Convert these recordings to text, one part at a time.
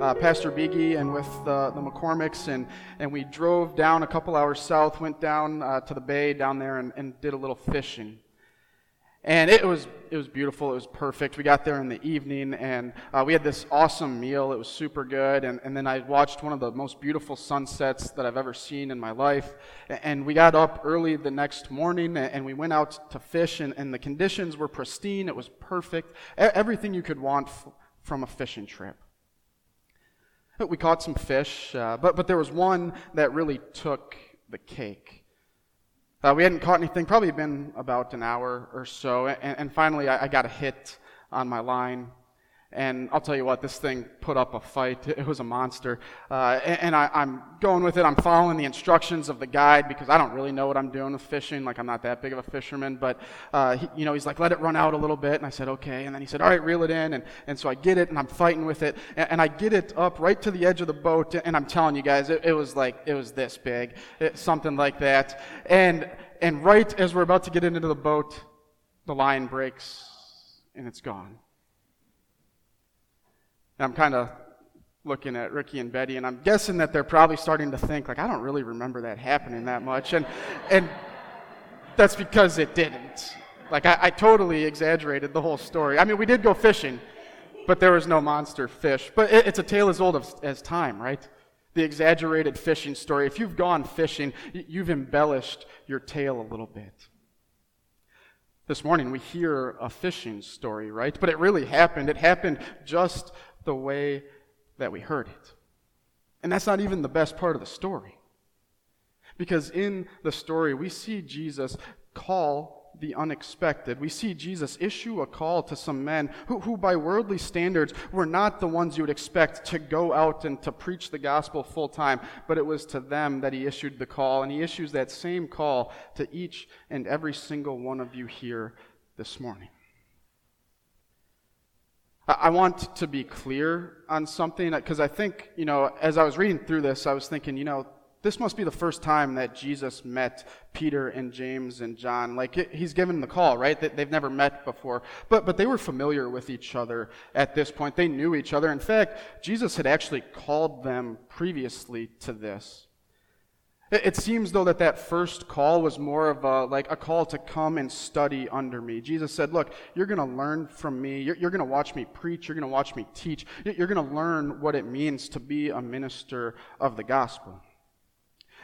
Uh, Pastor Biggie and with uh, the McCormicks, and, and we drove down a couple hours south, went down uh, to the bay down there, and, and did a little fishing. And it was, it was beautiful. It was perfect. We got there in the evening and uh, we had this awesome meal. It was super good. And, and then I watched one of the most beautiful sunsets that I've ever seen in my life. And we got up early the next morning and we went out to fish and, and the conditions were pristine. It was perfect. Everything you could want f- from a fishing trip. We caught some fish, uh, but, but there was one that really took the cake. Uh, we hadn't caught anything, probably been about an hour or so. And, and finally, I, I, got a hit on my line. And I'll tell you what, this thing put up a fight. It was a monster. Uh, and, I, am going with it. I'm following the instructions of the guide because I don't really know what I'm doing with fishing. Like, I'm not that big of a fisherman. But, uh, he, you know, he's like, let it run out a little bit. And I said, okay. And then he said, all right, reel it in. And, and so I get it and I'm fighting with it. And, and I get it up right to the edge of the boat. And I'm telling you guys, it, it was like, it was this big, it, something like that. And, and right as we're about to get into the boat, the line breaks and it's gone. I'm kind of looking at Ricky and Betty, and I'm guessing that they're probably starting to think, like, I don't really remember that happening that much. And, and that's because it didn't. Like, I, I totally exaggerated the whole story. I mean, we did go fishing, but there was no monster fish. But it, it's a tale as old as, as time, right? The exaggerated fishing story. If you've gone fishing, you've embellished your tale a little bit. This morning we hear a fishing story, right? But it really happened. It happened just the way that we heard it. And that's not even the best part of the story. Because in the story, we see Jesus call the unexpected. We see Jesus issue a call to some men who, who, by worldly standards, were not the ones you would expect to go out and to preach the gospel full time, but it was to them that he issued the call. And he issues that same call to each and every single one of you here this morning. I want to be clear on something because I think, you know, as I was reading through this, I was thinking, you know, this must be the first time that Jesus met Peter and James and John. Like, he's given the call, right? They've never met before. But, but they were familiar with each other at this point. They knew each other. In fact, Jesus had actually called them previously to this. It seems though that that first call was more of a, like a call to come and study under me. Jesus said, look, you're going to learn from me. You're, you're going to watch me preach. You're going to watch me teach. You're going to learn what it means to be a minister of the gospel.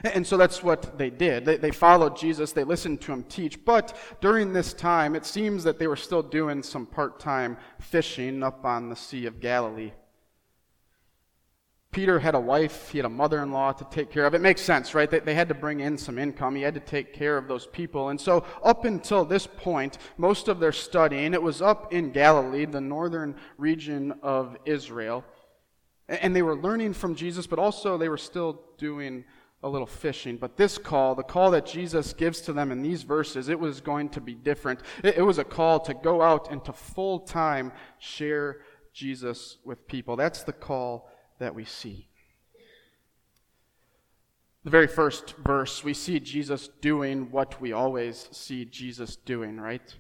And so that's what they did. They, they, followed Jesus, they listened to him teach. But during this time, it seems that they were still doing some part time fishing up on the Sea of Galilee. Peter had a wife, he had a mother in law to take care of. It makes sense, right? They, they had to bring in some income. He had to take care of those people. And so, up until this point, most of their studying, it was up in Galilee, the northern region of Israel. And they were learning from Jesus, but also they were still doing a little fishing. But this call, the call that Jesus gives to them in these verses, it was going to be different. It, it was a call to go out and to full time share Jesus with people. That's the call that we see. The very first verse, we see Jesus doing what we always see Jesus doing, right?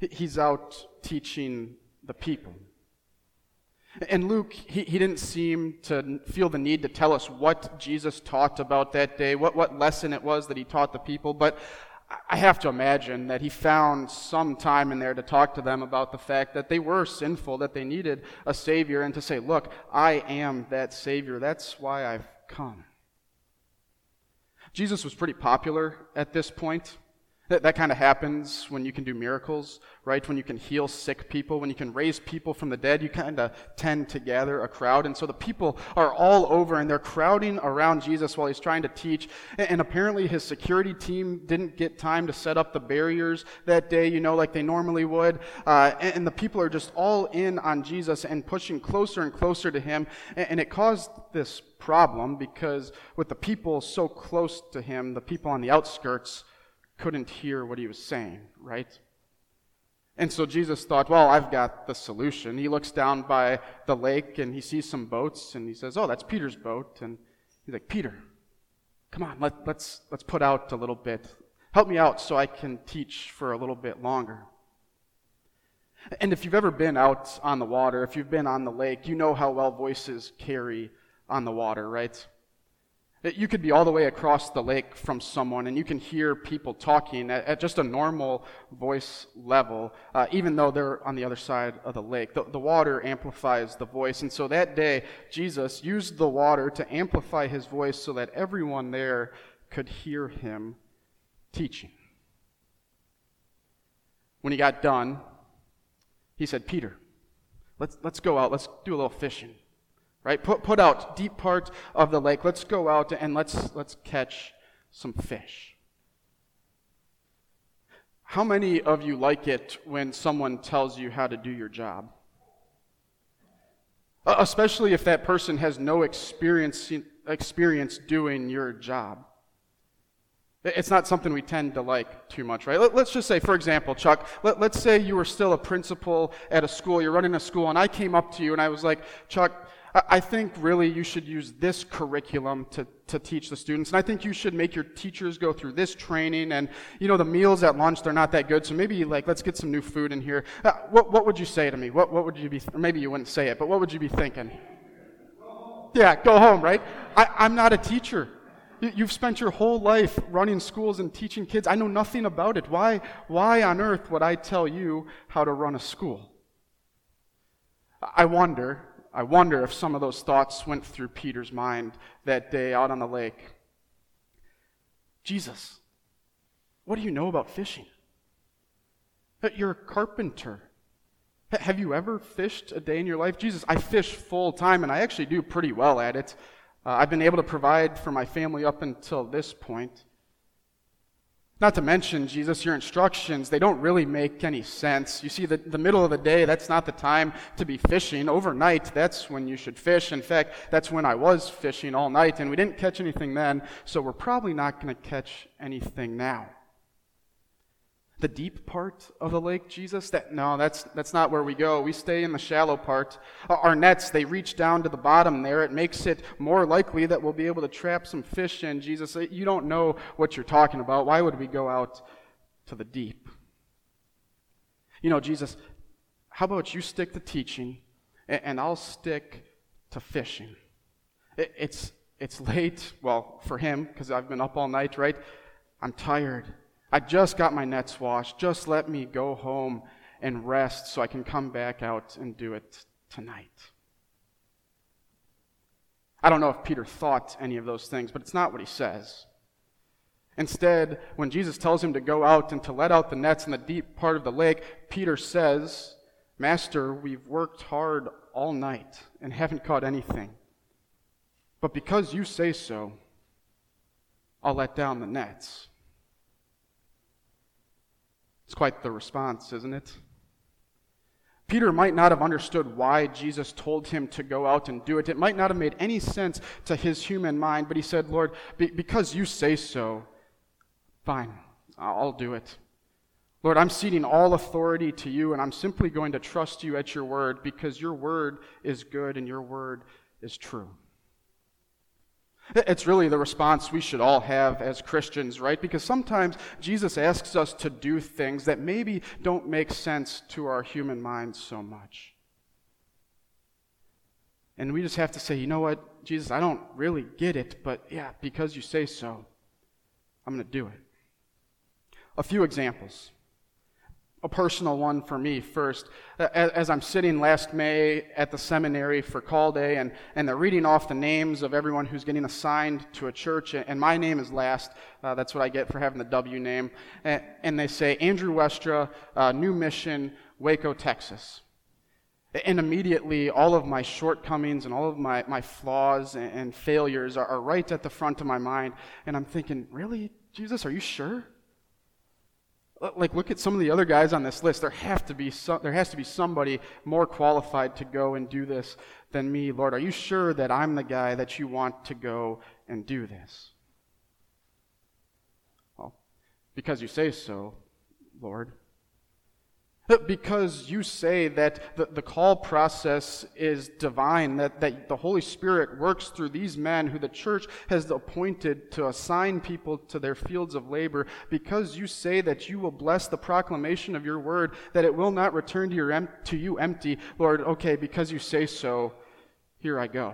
He's out teaching the people. And Luke, he, he didn't seem to feel the need to tell us what Jesus taught about that day, what, what lesson it was that he taught the people, but I have to imagine that he found some time in there to talk to them about the fact that they were sinful, that they needed a Savior, and to say, Look, I am that Savior. That's why I've come. Jesus was pretty popular at this point. That, that kind of happens when you can do miracles, right? When you can heal sick people, when you can raise people from the dead, you kind of tend to gather a crowd. And so the people are all over and they're crowding around Jesus while he's trying to teach. And, and apparently his security team didn't get time to set up the barriers that day, you know, like they normally would. Uh, and, and, the people are just all in on Jesus and pushing closer and closer to him. And, and it caused this problem because with the people so close to him, the people on the outskirts, couldn't hear what he was saying, right? And so Jesus thought, well, I've got the solution. He looks down by the lake and he sees some boats and he says, oh, that's Peter's boat. And he's like, Peter, come on, let, let's, let's put out a little bit. Help me out so I can teach for a little bit longer. And if you've ever been out on the water, if you've been on the lake, you know how well voices carry on the water, right? You could be all the way across the lake from someone and you can hear people talking at, at just a normal voice level, uh, even though they're on the other side of the lake. The, the water amplifies the voice. And so that day, Jesus used the water to amplify his voice so that everyone there could hear him teaching. When he got done, he said, Peter, let's, let's go out, let's do a little fishing right? Put, put out deep part of the lake. Let's go out and let's, let's catch some fish. How many of you like it when someone tells you how to do your job? Especially if that person has no experience, experience doing your job. It's not something we tend to like too much, right? Let's just say, for example, Chuck, let, us say you were still a principal at a school, you're running a school, and I came up to you and I was like, Chuck, I think really you should use this curriculum to, to teach the students. And I think you should make your teachers go through this training. And, you know, the meals at lunch, they're not that good. So maybe, like, let's get some new food in here. Uh, what, what would you say to me? What, what would you be, or maybe you wouldn't say it, but what would you be thinking? Yeah, go home, right? I, I'm not a teacher. You've spent your whole life running schools and teaching kids. I know nothing about it. Why, why on earth would I tell you how to run a school? I wonder I wonder if some of those thoughts went through Peter's mind that day out on the lake. Jesus, what do you know about fishing? You're a carpenter. Have you ever fished a day in your life? Jesus, I fish full time and I actually do pretty well at it. Uh, I've been able to provide for my family up until this point. Not to mention, Jesus, your instructions, they don't really make any sense. You see, the, the middle of the day, that's not the time to be fishing. Overnight, that's when you should fish. In fact, that's when I was fishing all night, and we didn't catch anything then, so we're probably not going to catch anything now the deep part of the lake, Jesus? That, no, that's, that's not where we go. We stay in the shallow part. Our nets, they reach down to the bottom there. It makes it more likely that we'll be able to trap some fish in, Jesus. Uh, you don't know what you're talking about. Why would we go out to the deep? You know, Jesus, how about you stick to teaching and I'll stick to fishing? It's, it's late, well, for him, because I've been up all night, right? I'm tired. I just got my nets washed. Just let me go home and rest so I can come back out and do it tonight. I don't know if Peter thought any of those things, but it's not what he says. Instead, when Jesus tells him to go out and to let out the nets in the deep part of the lake, Peter says, Master, we've worked hard all night and haven't caught anything. But because you say so, I'll let down the nets. It's quite the response, isn't it? Peter might not have understood why Jesus told him to go out and do it. It might not have made any sense to his human mind, but he said, Lord, because you say so, fine, I'll do it. Lord, I'm ceding all authority to you, and I'm simply going to trust you at your word because your word is good and your word is true. It's really the response we should all have as Christians, right? Because sometimes Jesus asks us to do things that maybe don't make sense to our human minds so much. And we just have to say, you know what, Jesus, I don't really get it, but yeah, because you say so, I'm going to do it. A few examples. A personal one for me first. As I'm sitting last May at the seminary for call day, and, and they're reading off the names of everyone who's getting assigned to a church, and my name is last. Uh, that's what I get for having the W name. And, and they say, Andrew Westra, uh, New Mission, Waco, Texas. And immediately, all of my shortcomings and all of my, my flaws and, and failures are, are right at the front of my mind. And I'm thinking, really, Jesus, are you sure? Like, look at some of the other guys on this list. There, have to be some, there has to be somebody more qualified to go and do this than me. Lord, are you sure that I'm the guy that you want to go and do this? Well, because you say so, Lord. Because you say that the, the call process is divine, that, that the Holy Spirit works through these men who the church has appointed to assign people to their fields of labor, because you say that you will bless the proclamation of your word, that it will not return to, your em- to you empty, Lord, okay, because you say so, here I go.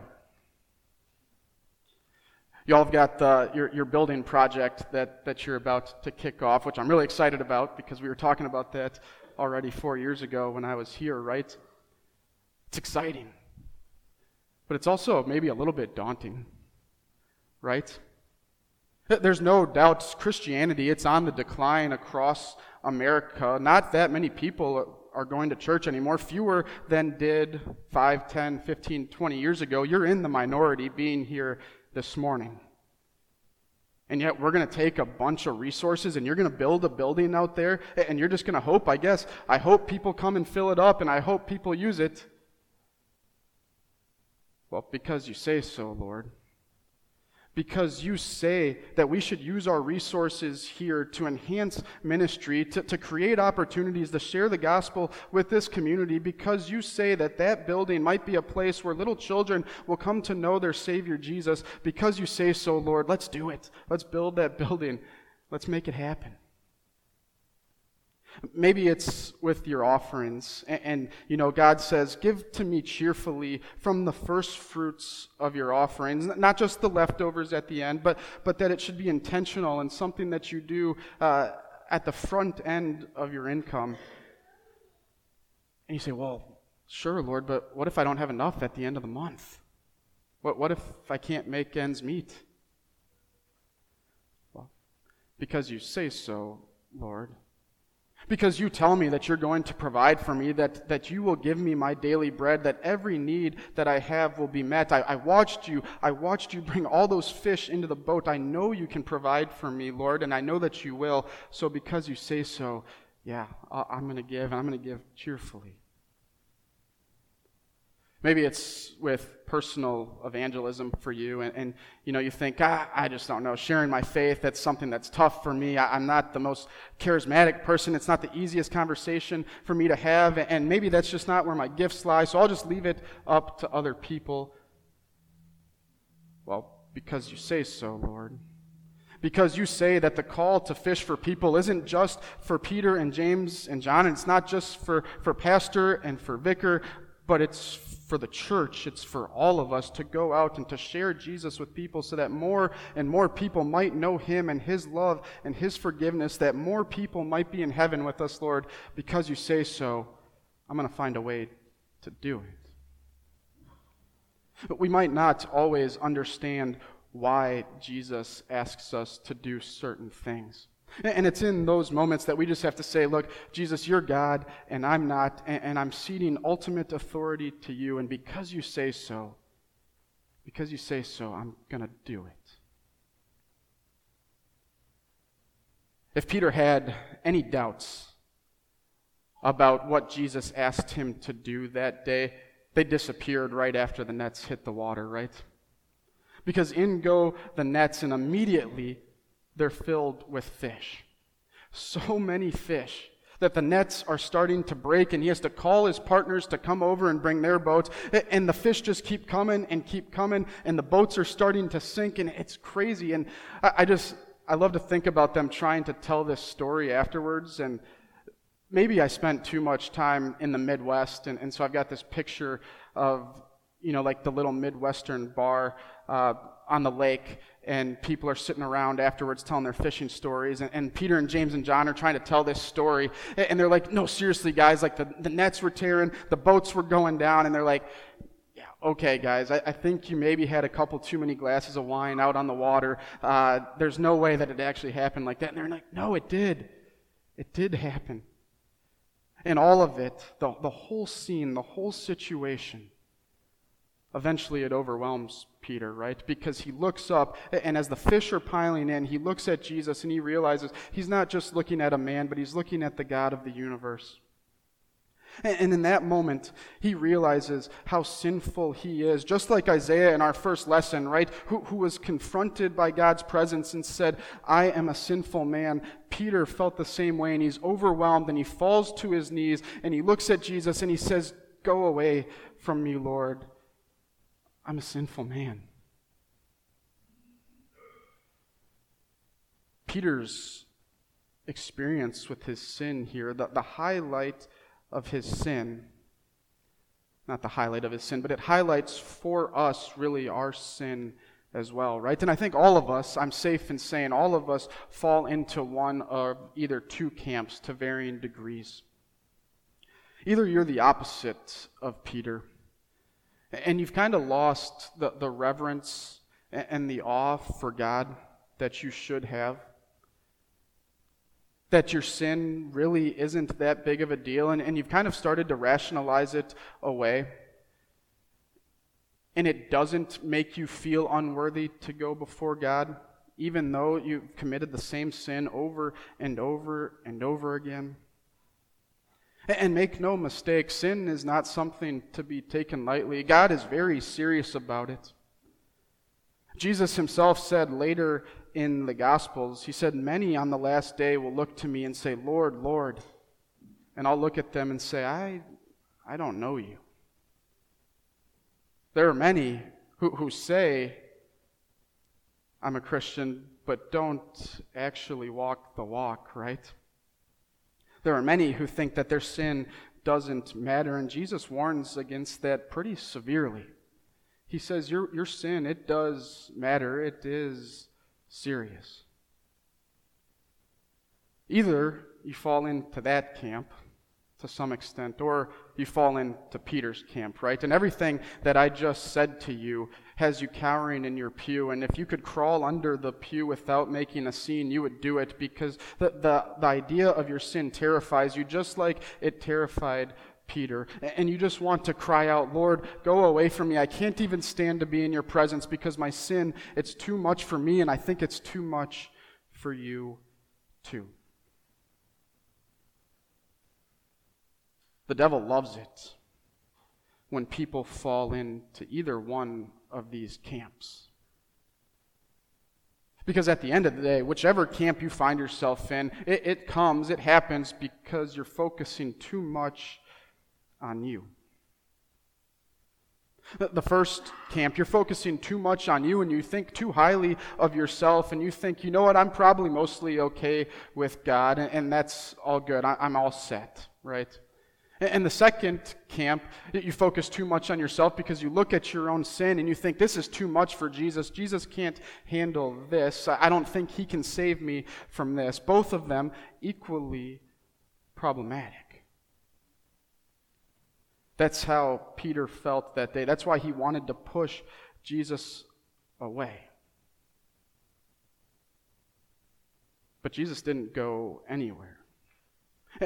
Y'all have got the, your, your building project that, that you're about to kick off, which I'm really excited about because we were talking about that already four years ago when I was here, right? It's exciting. But it's also maybe a little bit daunting, right? There's no doubt Christianity, it's on the decline across America. Not that many people are going to church anymore, fewer than did 5, 10, 15, 20 years ago. You're in the minority being here this morning. And yet, we're going to take a bunch of resources and you're going to build a building out there, and you're just going to hope, I guess, I hope people come and fill it up, and I hope people use it. Well, because you say so, Lord because you say that we should use our resources here to enhance ministry, to, to create opportunities to share the gospel with this community, because you say that that building might be a place where little children will come to know their Savior Jesus. Because you say so, Lord, let's do it. Let's build that building. Let's make it happen. Maybe it's with your offerings. And, and, you know, God says, Give to me cheerfully from the first fruits of your offerings. Not just the leftovers at the end, but, but that it should be intentional and something that you do uh, at the front end of your income. And you say, Well, sure, Lord, but what if I don't have enough at the end of the month? What, what if I can't make ends meet? Well, because you say so, Lord. Because you tell me that you're going to provide for me, that, that you will give me my daily bread, that every need that I have will be met. I, I watched you. I watched you bring all those fish into the boat. I know you can provide for me, Lord, and I know that you will. So because you say so, yeah, I'm going to give, and I'm going to give cheerfully. Maybe it's with personal evangelism for you, and, and you know you think, ah, I just don't know. Sharing my faith, that's something that's tough for me. I, I'm not the most charismatic person. It's not the easiest conversation for me to have, and maybe that's just not where my gifts lie. So I'll just leave it up to other people. Well, because you say so, Lord because you say that the call to fish for people isn't just for Peter and James and John, and it's not just for, for pastor and for vicar, but it's for the church, it's for all of us to go out and to share Jesus with people so that more and more people might know Him and His love and His forgiveness, that more people might be in heaven with us, Lord. Because you say so, I'm going to find a way to do it. But we might not always understand why Jesus asks us to do certain things. And it's in those moments that we just have to say, look, Jesus, you're God, and I'm not, and I'm ceding ultimate authority to you. And because you say so, because you say so, I'm going to do it. If Peter had any doubts about what Jesus asked him to do that day, they disappeared right after the nets hit the water, right? Because in go the nets, and immediately they're filled with fish. So many fish that the nets are starting to break, and he has to call his partners to come over and bring their boats. And the fish just keep coming and keep coming, and the boats are starting to sink, and it's crazy. And I just, I love to think about them trying to tell this story afterwards. And maybe I spent too much time in the Midwest, and, and so I've got this picture of you know, like the little Midwestern bar uh, on the lake, and people are sitting around afterwards telling their fishing stories. And, and, Peter and James and John are trying to tell this story. And they're like, no, seriously, guys, like the, the nets were tearing, the boats were going down. And they're like, yeah, okay, guys, I, I think you maybe had a couple too many glasses of wine out on the water. Uh, there's no way that it actually happened like that. And they're like, no, it did. It did happen. And all of it, the, the whole scene, the whole situation, eventually it overwhelms Peter, right? Because he looks up, and as the fish are piling in, he looks at Jesus and he realizes he's not just looking at a man, but he's looking at the God of the universe. And in that moment, he realizes how sinful he is. Just like Isaiah in our first lesson, right? Who, who, was confronted by God's presence and said, I am a sinful man. Peter felt the same way, and he's overwhelmed, and he falls to his knees, and he looks at Jesus, and he says, Go away from me, Lord. I'm a sinful man. Peter's experience with his sin here, the, the highlight of his sin, not the highlight of his sin, but it highlights for us really our sin as well, right? And I think all of us, I'm safe in saying, all of us fall into one of either two camps to varying degrees. Either you're the opposite of Peter and you've kind of lost the, the reverence and the awe for God that you should have. That your sin really isn't that big of a deal, and, and you've kind of started to rationalize it away. And it doesn't make you feel unworthy to go before God, even though you've committed the same sin over and over and over again. And make no mistake, sin is not something to be taken lightly. God is very serious about it. Jesus himself said later in the Gospels, He said, Many on the last day will look to me and say, Lord, Lord. And I'll look at them and say, I, I don't know you. There are many who, who say, I'm a Christian, but don't actually walk the walk, right? There are many who think that their sin doesn't matter, and Jesus warns against that pretty severely. He says, Your, your sin, it does matter, it is serious. Either you fall into that camp, to some extent, or you fall into Peter's camp, right? And everything that I just said to you has you cowering in your pew. And if you could crawl under the pew without making a scene, you would do it because the, the, the idea of your sin terrifies you, just like it terrified Peter. And you just want to cry out, Lord, go away from me. I can't even stand to be in your presence because my sin, it's too much for me, and I think it's too much for you too. The devil loves it when people fall into either one of these camps. Because at the end of the day, whichever camp you find yourself in, it, it, comes, it happens because you're focusing too much on you. The first camp, you're focusing too much on you and you think too highly of yourself and you think, you know what, I'm probably mostly okay with God and, that's all good. I'm all set, right? And the second camp, you focus too much on yourself because you look at your own sin and you think, this is too much for Jesus. Jesus can't handle this. I don't think he can save me from this. Both of them equally problematic. That's how Peter felt that day. That's why he wanted to push Jesus away. But Jesus didn't go anywhere.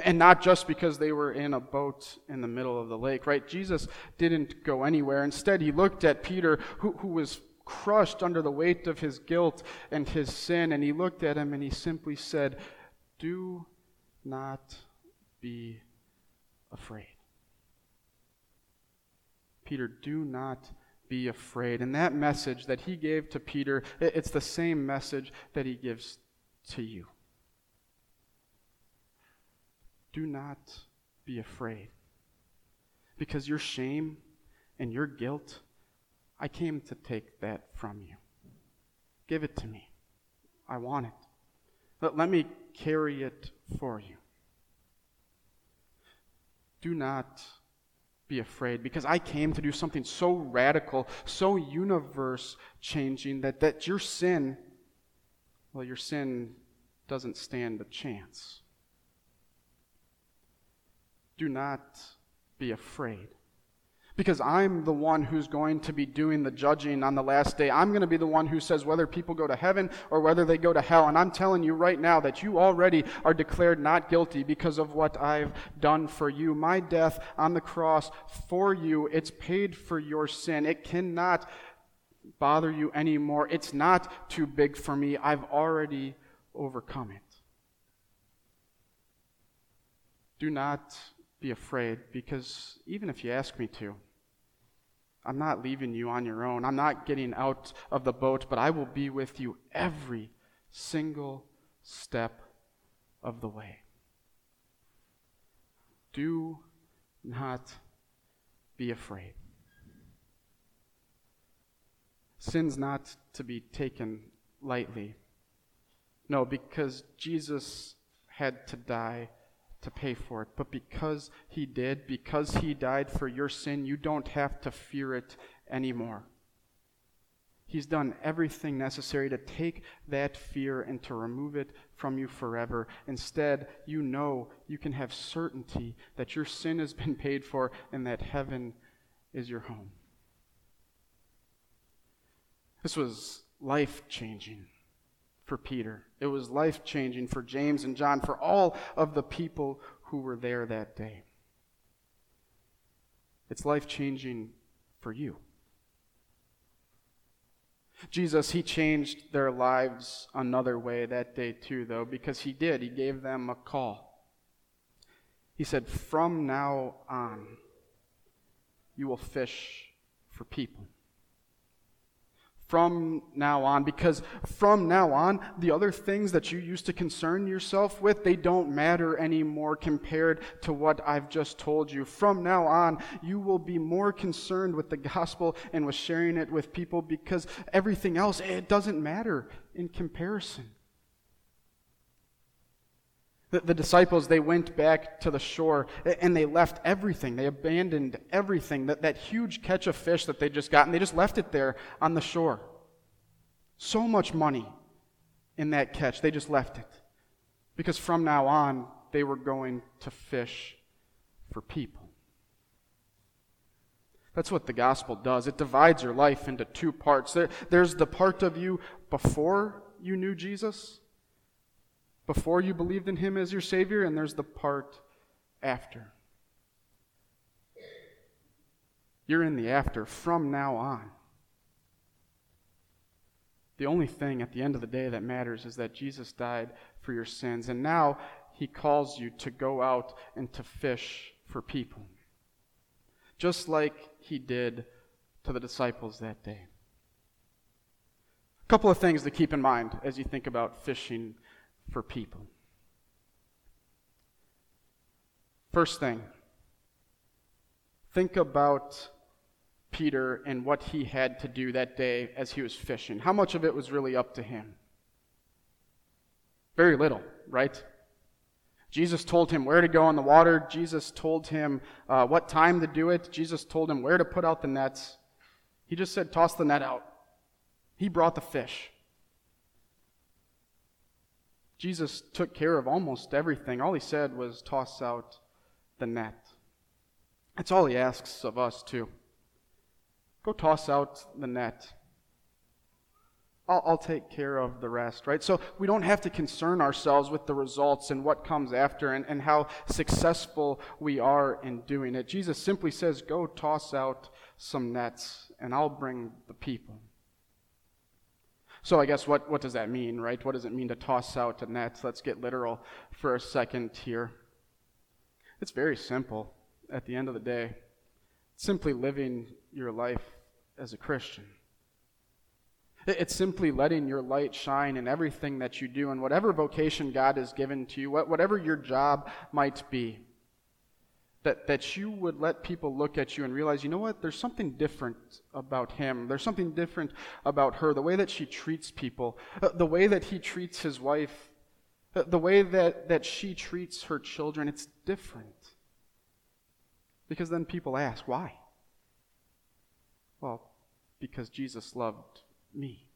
And not just because they were in a boat in the middle of the lake, right? Jesus didn't go anywhere. Instead, he looked at Peter, who, who was crushed under the weight of his guilt and his sin, and he looked at him and he simply said, Do not be afraid. Peter, do not be afraid. And that message that he gave to Peter, it's the same message that he gives to you. Do not be afraid. Because your shame and your guilt, I came to take that from you. Give it to me. I want it. But let me carry it for you. Do not be afraid because I came to do something so radical, so universe changing that, that your sin, well, your sin doesn't stand a chance. Do not be afraid because I'm the one who's going to be doing the judging on the last day. I'm going to be the one who says whether people go to heaven or whether they go to hell. And I'm telling you right now that you already are declared not guilty because of what I've done for you. My death on the cross for you, it's paid for your sin. It cannot bother you anymore. It's not too big for me. I've already overcome it. Do not be afraid because even if you ask me to, I'm not leaving you on your own. I'm not getting out of the boat, but I will be with you every single step of the way. Do not be afraid. Sin's not to be taken lightly. No, because Jesus had to die to pay for it. But because he did, because he died for your sin, you don't have to fear it anymore. He's done everything necessary to take that fear and to remove it from you forever. Instead, you know you can have certainty that your sin has been paid for and that heaven is your home. This was life changing for Peter. It was life changing for James and John, for all of the people who were there that day. It's life changing for you. Jesus, he changed their lives another way that day too, though, because he did. He gave them a call. He said, From now on, you will fish for people from now on because from now on the other things that you used to concern yourself with they don't matter anymore compared to what I've just told you. From now on you will be more concerned with the gospel and with sharing it with people because everything else it doesn't matter in comparison the, the, disciples, they went back to the shore and they left everything. They abandoned everything. That, that huge catch of fish that they just got, and they just left it there on the shore. So much money in that catch. They just left it. Because from now on, they were going to fish for people. That's what the gospel does. It divides your life into two parts. There, there's the part of you before you knew Jesus before you believed in Him as your Savior, and there's the part after. You're in the after from now on. The only thing at the end of the day that matters is that Jesus died for your sins, and now He calls you to go out and to fish for people, just like He did to the disciples that day. A couple of things to keep in mind as you think about fishing for people. First thing, think about Peter and what he had to do that day as he was fishing. How much of it was really up to him? Very little, right? Jesus told him where to go on the water. Jesus told him uh, what time to do it. Jesus told him where to put out the nets. He just said, toss the net out. He brought the fish. Jesus took care of almost everything. All he said was toss out the net. That's all he asks of us, too. Go toss out the net. I'll, I'll, take care of the rest, right? So we don't have to concern ourselves with the results and what comes after and, and how successful we are in doing it. Jesus simply says, Go toss out some nets, and I'll bring the people. So I guess what, what does that mean, right? What does it mean to toss out a net? Let's get literal for a second here. It's very simple at the end of the day. It's simply living your life as a Christian. It's simply letting your light shine in everything that you do and whatever vocation God has given to you, whatever your job might be that, that you would let people look at you and realize, you know what, there's something different about him. There's something different about her. The way that she treats people, uh, the way that he treats his wife, uh, the way that, that she treats her children, it's different. Because then people ask, why? Well, because Jesus loved me.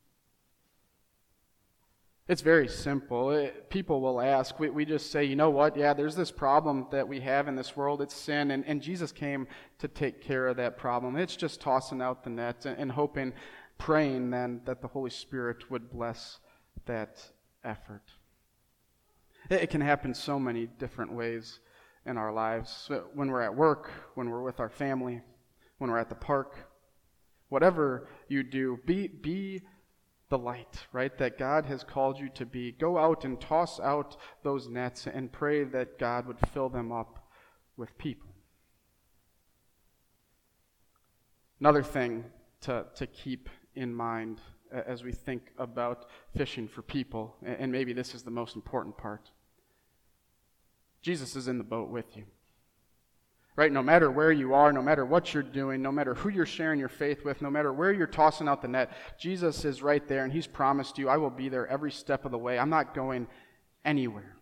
It's very simple. It, people will ask. We, we just say, you know what? Yeah, there's this problem that we have in this world. It's sin. And, and Jesus came to take care of that problem. It's just tossing out the net and, and hoping, praying then that the Holy Spirit would bless that effort. It, it can happen so many different ways in our lives. When we're at work, when we're with our family, when we're at the park, whatever you do, be, be the light, right, that God has called you to be. Go out and toss out those nets and pray that God would fill them up with people. Another thing to, to keep in mind as we think about fishing for people, and maybe this is the most important part Jesus is in the boat with you right? No matter where you are, no matter what you're doing, no matter who you're sharing your faith with, no matter where you're tossing out the net, Jesus is right there and He's promised you, I will be there every step of the way. I'm not going anywhere.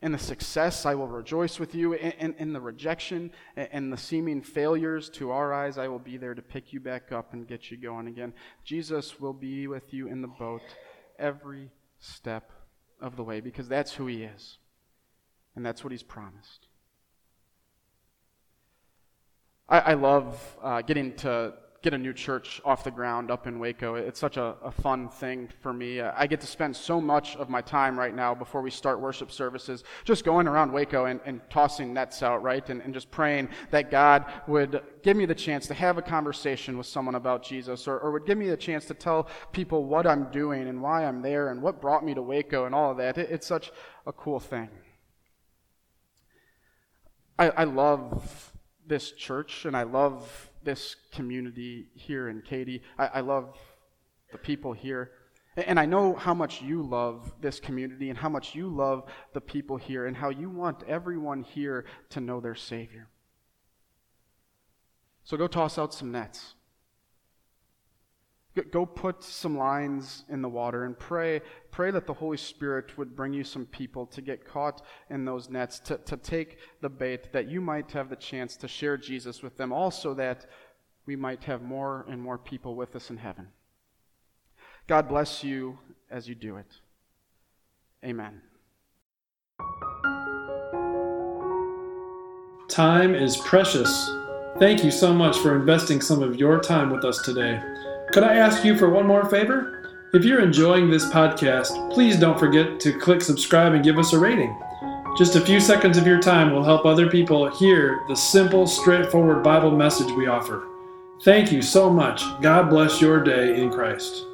In the success, I will rejoice with you. In, in, in, the rejection and the seeming failures to our eyes, I will be there to pick you back up and get you going again. Jesus will be with you in the boat every step of the way because that's who He is. And that's what He's promised. I, I love uh, getting to get a new church off the ground up in Waco. It's such a, a fun thing for me. I get to spend so much of my time right now before we start worship services just going around Waco and, and tossing nets out, right? And, and just praying that God would give me the chance to have a conversation with someone about Jesus or, or would give me the chance to tell people what I'm doing and why I'm there and what brought me to Waco and all of that. It, it's such a cool thing. I, I love this church and I love this community here in Katy. I, I love the people here. And I know how much you love this community and how much you love the people here and how you want everyone here to know their Savior. So go toss out some nets. Go put some lines in the water and pray. Pray that the Holy Spirit would bring you some people to get caught in those nets, to, to take the bait, that you might have the chance to share Jesus with them, also that we might have more and more people with us in heaven. God bless you as you do it. Amen. Time is precious. Thank you so much for investing some of your time with us today. Could I ask you for one more favor? If you're enjoying this podcast, please don't forget to click subscribe and give us a rating. Just a few seconds of your time will help other people hear the simple, straightforward Bible message we offer. Thank you so much. God bless your day in Christ.